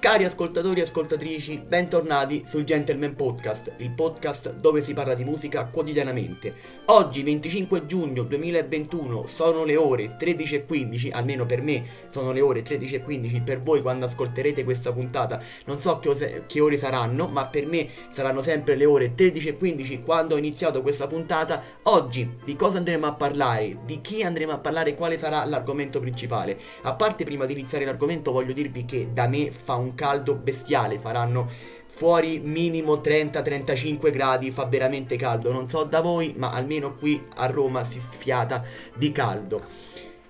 Cari ascoltatori e ascoltatrici, bentornati sul Gentleman Podcast, il podcast dove si parla di musica quotidianamente. Oggi, 25 giugno 2021, sono le ore 13.15, almeno per me sono le ore 13.15, per voi quando ascolterete questa puntata non so che, che ore saranno, ma per me saranno sempre le ore 13.15 quando ho iniziato questa puntata. Oggi di cosa andremo a parlare, di chi andremo a parlare, quale sarà l'argomento principale. A parte prima di iniziare l'argomento voglio dirvi che da me fa un caldo bestiale, faranno fuori minimo 30-35 gradi, fa veramente caldo, non so da voi, ma almeno qui a Roma si sfiata di caldo.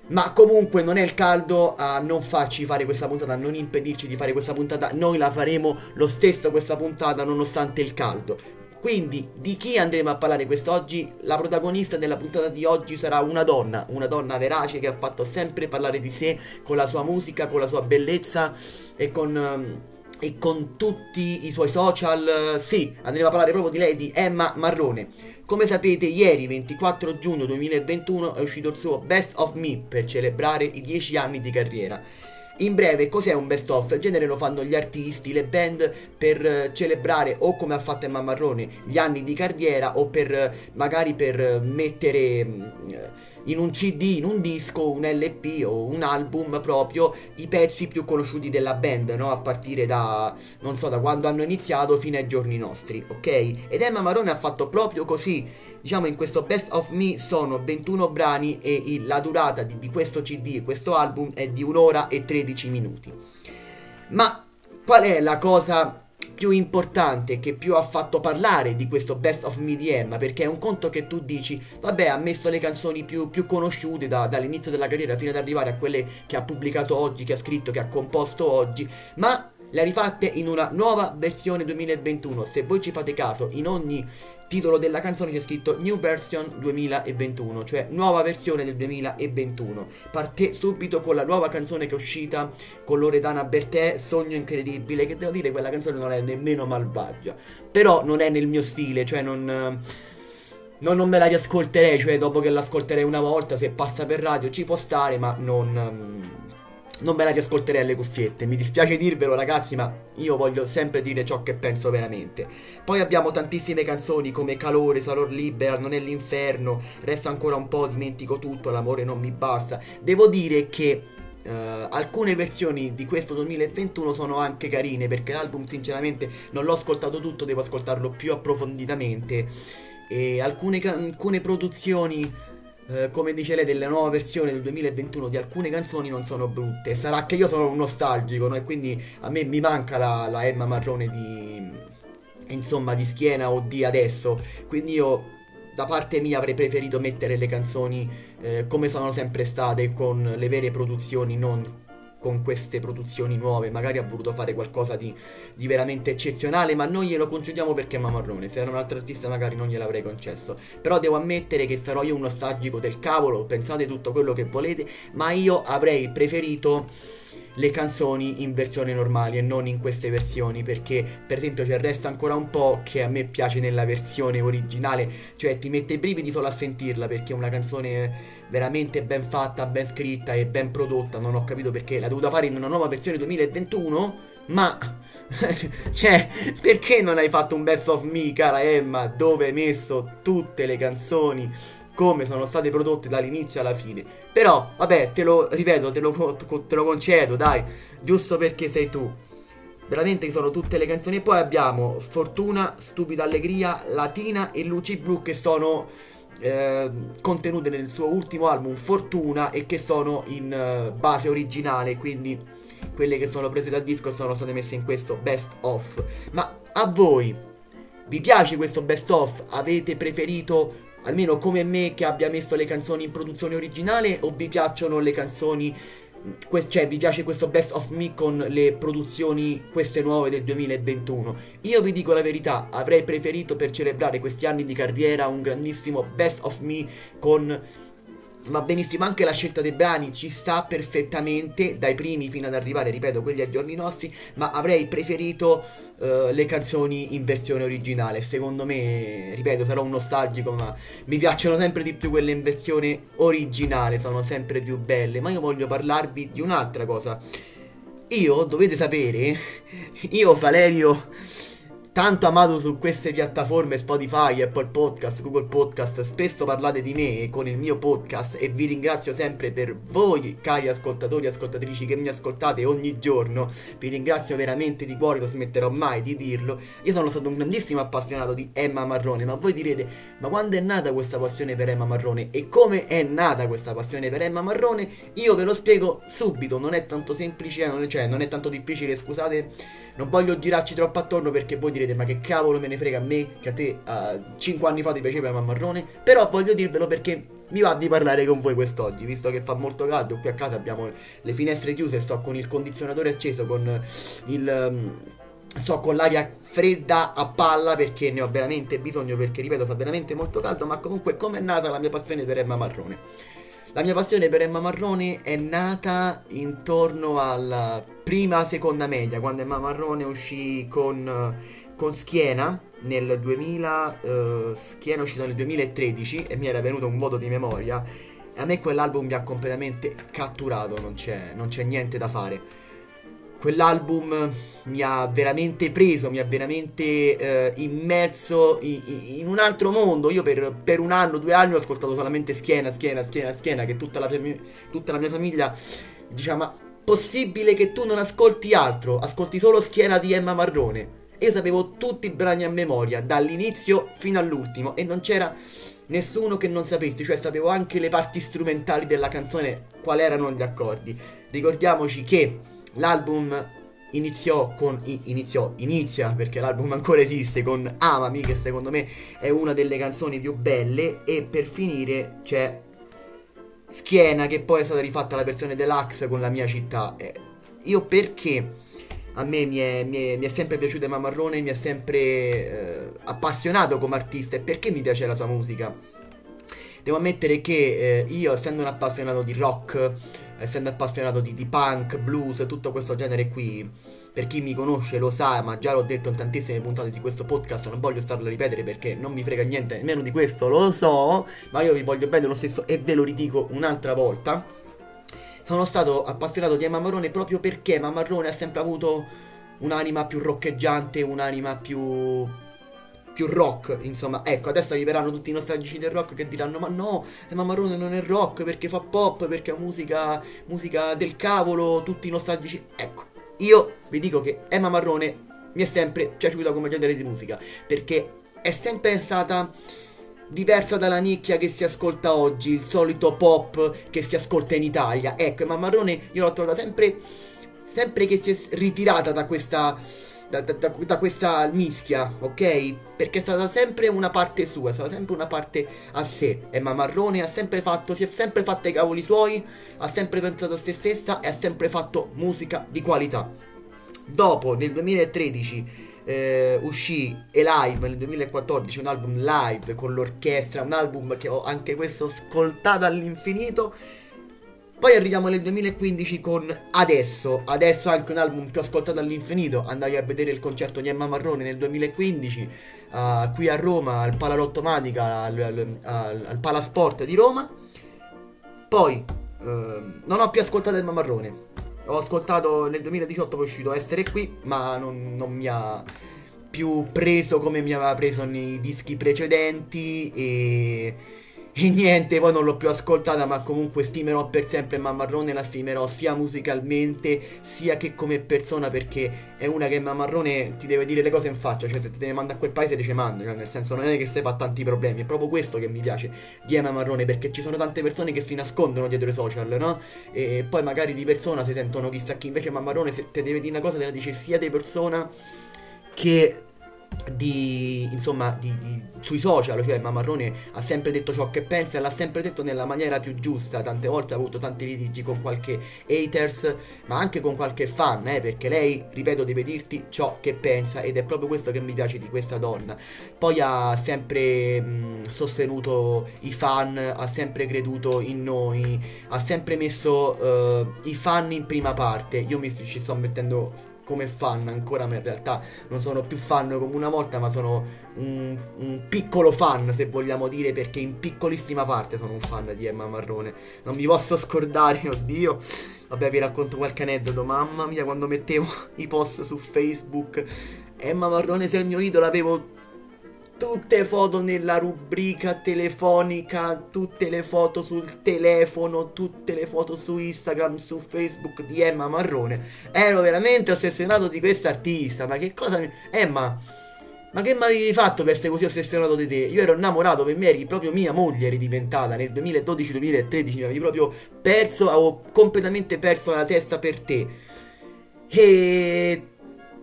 Ma comunque non è il caldo a non farci fare questa puntata, a non impedirci di fare questa puntata, noi la faremo lo stesso questa puntata nonostante il caldo. Quindi di chi andremo a parlare quest'oggi? La protagonista della puntata di oggi sarà una donna, una donna verace che ha fatto sempre parlare di sé con la sua musica, con la sua bellezza e con... Um, e con tutti i suoi social, sì, andremo a parlare proprio di lei, di Emma Marrone. Come sapete, ieri 24 giugno 2021 è uscito il suo Best of Me per celebrare i 10 anni di carriera. In breve, cos'è un best of? In genere lo fanno gli artisti, le band per eh, celebrare o come ha fatto Emma Marrone gli anni di carriera o per eh, magari per eh, mettere mm, in un CD, in un disco, un LP o un album proprio i pezzi più conosciuti della band, no? A partire da non so, da quando hanno iniziato fino ai giorni nostri, ok? Ed Emma Marrone ha fatto proprio così diciamo in questo Best of Me sono 21 brani e il, la durata di, di questo CD, questo album è di un'ora e 13 minuti. Ma qual è la cosa più importante che più ha fatto parlare di questo Best of Me di Emma perché è un conto che tu dici vabbè ha messo le canzoni più, più conosciute da, dall'inizio della carriera fino ad arrivare a quelle che ha pubblicato oggi, che ha scritto, che ha composto oggi ma le ha rifatte in una nuova versione 2021 se voi ci fate caso in ogni titolo della canzone c'è scritto New Version 2021, cioè nuova versione del 2021. Parte subito con la nuova canzone che è uscita con Loredana Bertè, Sogno Incredibile, che devo dire quella canzone non è nemmeno malvagia, però non è nel mio stile, cioè non... Non, non me la riascolterei, cioè dopo che l'ascolterei una volta, se passa per radio ci può stare, ma non non me la riascolterei alle cuffiette. Mi dispiace dirvelo, ragazzi, ma io voglio sempre dire ciò che penso veramente. Poi abbiamo tantissime canzoni come Calore, Sarò Libera, Non è l'inferno, Resta ancora un po', Dimentico tutto, L'amore non mi basta. Devo dire che Uh, alcune versioni di questo 2021 sono anche carine perché l'album sinceramente non l'ho ascoltato tutto, devo ascoltarlo più approfonditamente e alcune, alcune produzioni eh, come dice lei, delle nuove versioni del 2021 di alcune canzoni non sono brutte. Sarà che io sono un nostalgico, no? E quindi a me mi manca la, la Emma Marrone di, insomma, di schiena o di adesso. Quindi io da parte mia avrei preferito mettere le canzoni eh, come sono sempre state, con le vere produzioni, non con queste produzioni nuove, magari ha voluto fare qualcosa di, di veramente eccezionale, ma non glielo concediamo perché è Mamarrone, se era un altro artista magari non gliel'avrei concesso, però devo ammettere che sarò io un nostalgico del cavolo, pensate tutto quello che volete, ma io avrei preferito le canzoni in versione normali e non in queste versioni perché per esempio c'è Resta ancora un po' che a me piace nella versione originale cioè ti mette i brividi solo a sentirla perché è una canzone veramente ben fatta, ben scritta e ben prodotta non ho capito perché l'ha dovuta fare in una nuova versione 2021 ma cioè perché non hai fatto un best of me cara Emma dove hai messo tutte le canzoni come sono state prodotte dall'inizio alla fine. Però, vabbè, te lo ripeto, te lo, te lo concedo, dai, giusto perché sei tu. Veramente sono tutte le canzoni. E poi abbiamo Fortuna, Stupida Allegria, Latina e Luci Blu che sono eh, contenute nel suo ultimo album Fortuna e che sono in uh, base originale, quindi quelle che sono prese dal disco sono state messe in questo best of. Ma a voi vi piace questo best of? Avete preferito almeno come me che abbia messo le canzoni in produzione originale o vi piacciono le canzoni que- cioè vi piace questo best of me con le produzioni queste nuove del 2021 io vi dico la verità avrei preferito per celebrare questi anni di carriera un grandissimo best of me con va benissimo anche la scelta dei brani, ci sta perfettamente dai primi fino ad arrivare, ripeto, quelli ai giorni nostri, ma avrei preferito uh, le canzoni in versione originale. Secondo me, ripeto, sarò un nostalgico, ma mi piacciono sempre di più quelle in versione originale, sono sempre più belle. Ma io voglio parlarvi di un'altra cosa. io, dovete sapere, io Valerio tanto amato su queste piattaforme Spotify, Apple Podcast, Google Podcast, spesso parlate di me con il mio podcast e vi ringrazio sempre per voi, cari ascoltatori e ascoltatrici che mi ascoltate ogni giorno. Vi ringrazio veramente di cuore, non smetterò mai di dirlo. Io sono stato un grandissimo appassionato di Emma Marrone, ma voi direte, ma quando è nata questa passione per Emma Marrone e come è nata questa passione per Emma Marrone? Io ve lo spiego subito, non è tanto semplice, non è, cioè non è tanto difficile, scusate non voglio girarci troppo attorno perché voi direte ma che cavolo me ne frega a me che a te uh, 5 anni fa ti piaceva Marrone. Però voglio dirvelo perché mi va di parlare con voi quest'oggi, visto che fa molto caldo, qui a casa abbiamo le finestre chiuse, sto con il condizionatore acceso, con il... Um, sto con l'aria fredda a palla perché ne ho veramente bisogno, perché ripeto fa veramente molto caldo, ma comunque come è nata la mia passione per Emma Marrone? La mia passione per Emma Marrone è nata intorno alla prima seconda media, quando Emma Marrone uscì con, con Schiena nel 2000, uh, Schiena è uscito nel 2013 e mi era venuto un voto di memoria. A me quell'album mi ha completamente catturato, non c'è, non c'è niente da fare quell'album mi ha veramente preso, mi ha veramente eh, immerso in, in, un altro mondo. Io per, per, un anno, due anni ho ascoltato solamente Schiena, Schiena, Schiena, Schiena, che tutta la, tutta la mia famiglia diceva possibile che tu non ascolti altro, ascolti solo Schiena di Emma Marrone. Io sapevo tutti i brani a memoria, dall'inizio fino all'ultimo, e non c'era nessuno che non sapessi, cioè sapevo anche le parti strumentali della canzone, quali erano gli accordi. Ricordiamoci che l'album iniziò con iniziò inizia perché l'album ancora esiste con Amami che secondo me è una delle canzoni più belle e per finire c'è Schiena che poi è stata rifatta la versione deluxe con la mia città eh, io perché a me mi è, mi è, mi è sempre piaciuta Emma Marrone mi ha sempre eh, appassionato come artista e perché mi piace la sua musica devo ammettere che eh, io essendo un appassionato di rock essendo appassionato di, di punk, blues, tutto questo genere qui, per chi mi conosce lo sa, ma già l'ho detto in tantissime puntate di questo podcast, non voglio starlo a ripetere perché non mi frega niente nemmeno di questo, lo so, ma io vi voglio bene lo stesso e ve lo ridico un'altra volta. Sono stato appassionato di Emma Marrone proprio perché Emma Marrone ha sempre avuto un'anima più roccheggiante, un'anima più più rock, insomma. Ecco, adesso arriveranno tutti i nostalgici del rock che diranno "Ma no, Emma Marrone non è rock perché fa pop, perché ha musica musica del cavolo, tutti i nostalgici". Ecco, io vi dico che Emma Marrone mi è sempre piaciuta come genere di musica, perché è sempre stata diversa dalla nicchia che si ascolta oggi, il solito pop che si ascolta in Italia. Ecco, Emma Marrone io l'ho trovata sempre sempre che si è ritirata da questa da, da, da, questa mischia, ok? Perché è stata sempre una parte sua, è stata sempre una parte a sé. Emma Marrone ha sempre fatto, si è sempre fatta i cavoli suoi, ha sempre pensato a se stessa e ha sempre fatto musica di qualità. Dopo, nel 2013, eh, uscì Alive nel 2014, un album live con l'orchestra, un album che ho anche questo ascoltato all'infinito. Poi arriviamo nel 2015 con Adesso, adesso anche un album che ho ascoltato all'infinito, andai a vedere il concerto di Emma Marrone nel 2015 uh, qui a Roma al Palalottomatica, al, al, al, al Palasport di Roma. Poi uh, non ho più ascoltato Emma Marrone, ho ascoltato nel 2018 poi è uscito Essere qui, ma non, non mi ha più preso come mi aveva preso nei dischi precedenti e e niente, poi non l'ho più ascoltata, ma comunque stimerò per sempre Mammarrone, la stimerò sia musicalmente sia che come persona, perché è una che Mammarrone ti deve dire le cose in faccia, cioè se ti deve mandare a quel paese ti ci manda, cioè nel senso non è che se fa tanti problemi, è proprio questo che mi piace di Emma Marrone, perché ci sono tante persone che si nascondono dietro i social, no? E poi magari di persona si sentono chissà chi, invece Mammarrone se ti deve dire una cosa te la dice sia di persona che di, insomma, di, di, sui social, cioè Mamarrone ha sempre detto ciò che pensa e l'ha sempre detto nella maniera più giusta, tante volte ha avuto tanti litigi con qualche haters, ma anche con qualche fan, eh, perché lei, ripeto, deve dirti ciò che pensa ed è proprio questo che mi piace di questa donna. Poi ha sempre mh, sostenuto i fan, ha sempre creduto in noi, ha sempre messo uh, i fan in prima parte, io mi ci sto mettendo come fan ancora, ma in realtà non sono più fan come una volta, ma sono un, un, piccolo fan, se vogliamo dire, perché in piccolissima parte sono un fan di Emma Marrone. Non mi posso scordare, oddio. Vabbè, vi racconto qualche aneddoto. Mamma mia, quando mettevo i post su Facebook, Emma Marrone sei il mio idolo, avevo tutte foto nella rubrica telefonica, tutte le foto sul telefono, tutte le foto su Instagram, su Facebook di Emma Marrone. Ero veramente ossessionato di questa artista, ma che cosa mi... Emma, ma che mi avevi fatto per essere così ossessionato di te? Io ero innamorato, per me eri proprio mia moglie, eri diventata nel 2012-2013, mi avevi proprio perso, avevo completamente perso la testa per te. E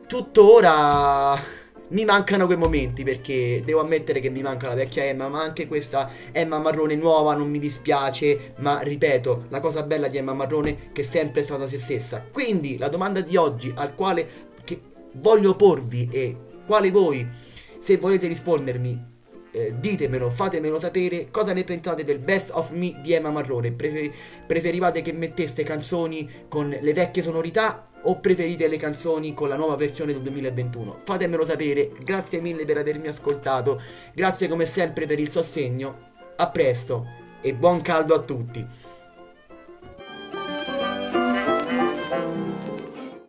tuttora mi mancano quei momenti perché devo ammettere che mi manca la vecchia Emma, ma anche questa Emma Marrone nuova non mi dispiace, ma ripeto, la cosa bella di Emma Marrone che è sempre stata se stessa. Quindi la domanda di oggi al quale voglio porvi è quale voi, se volete rispondermi, eh, ditemelo, fatemelo sapere cosa ne pensate del Best of Me di Emma Marrone. Prefer- preferivate che mettesse canzoni con le vecchie sonorità o preferite le canzoni con la nuova versione del 2021? Fatemelo sapere, grazie mille per avermi ascoltato, grazie come sempre per il sostegno, a presto e buon caldo a tutti!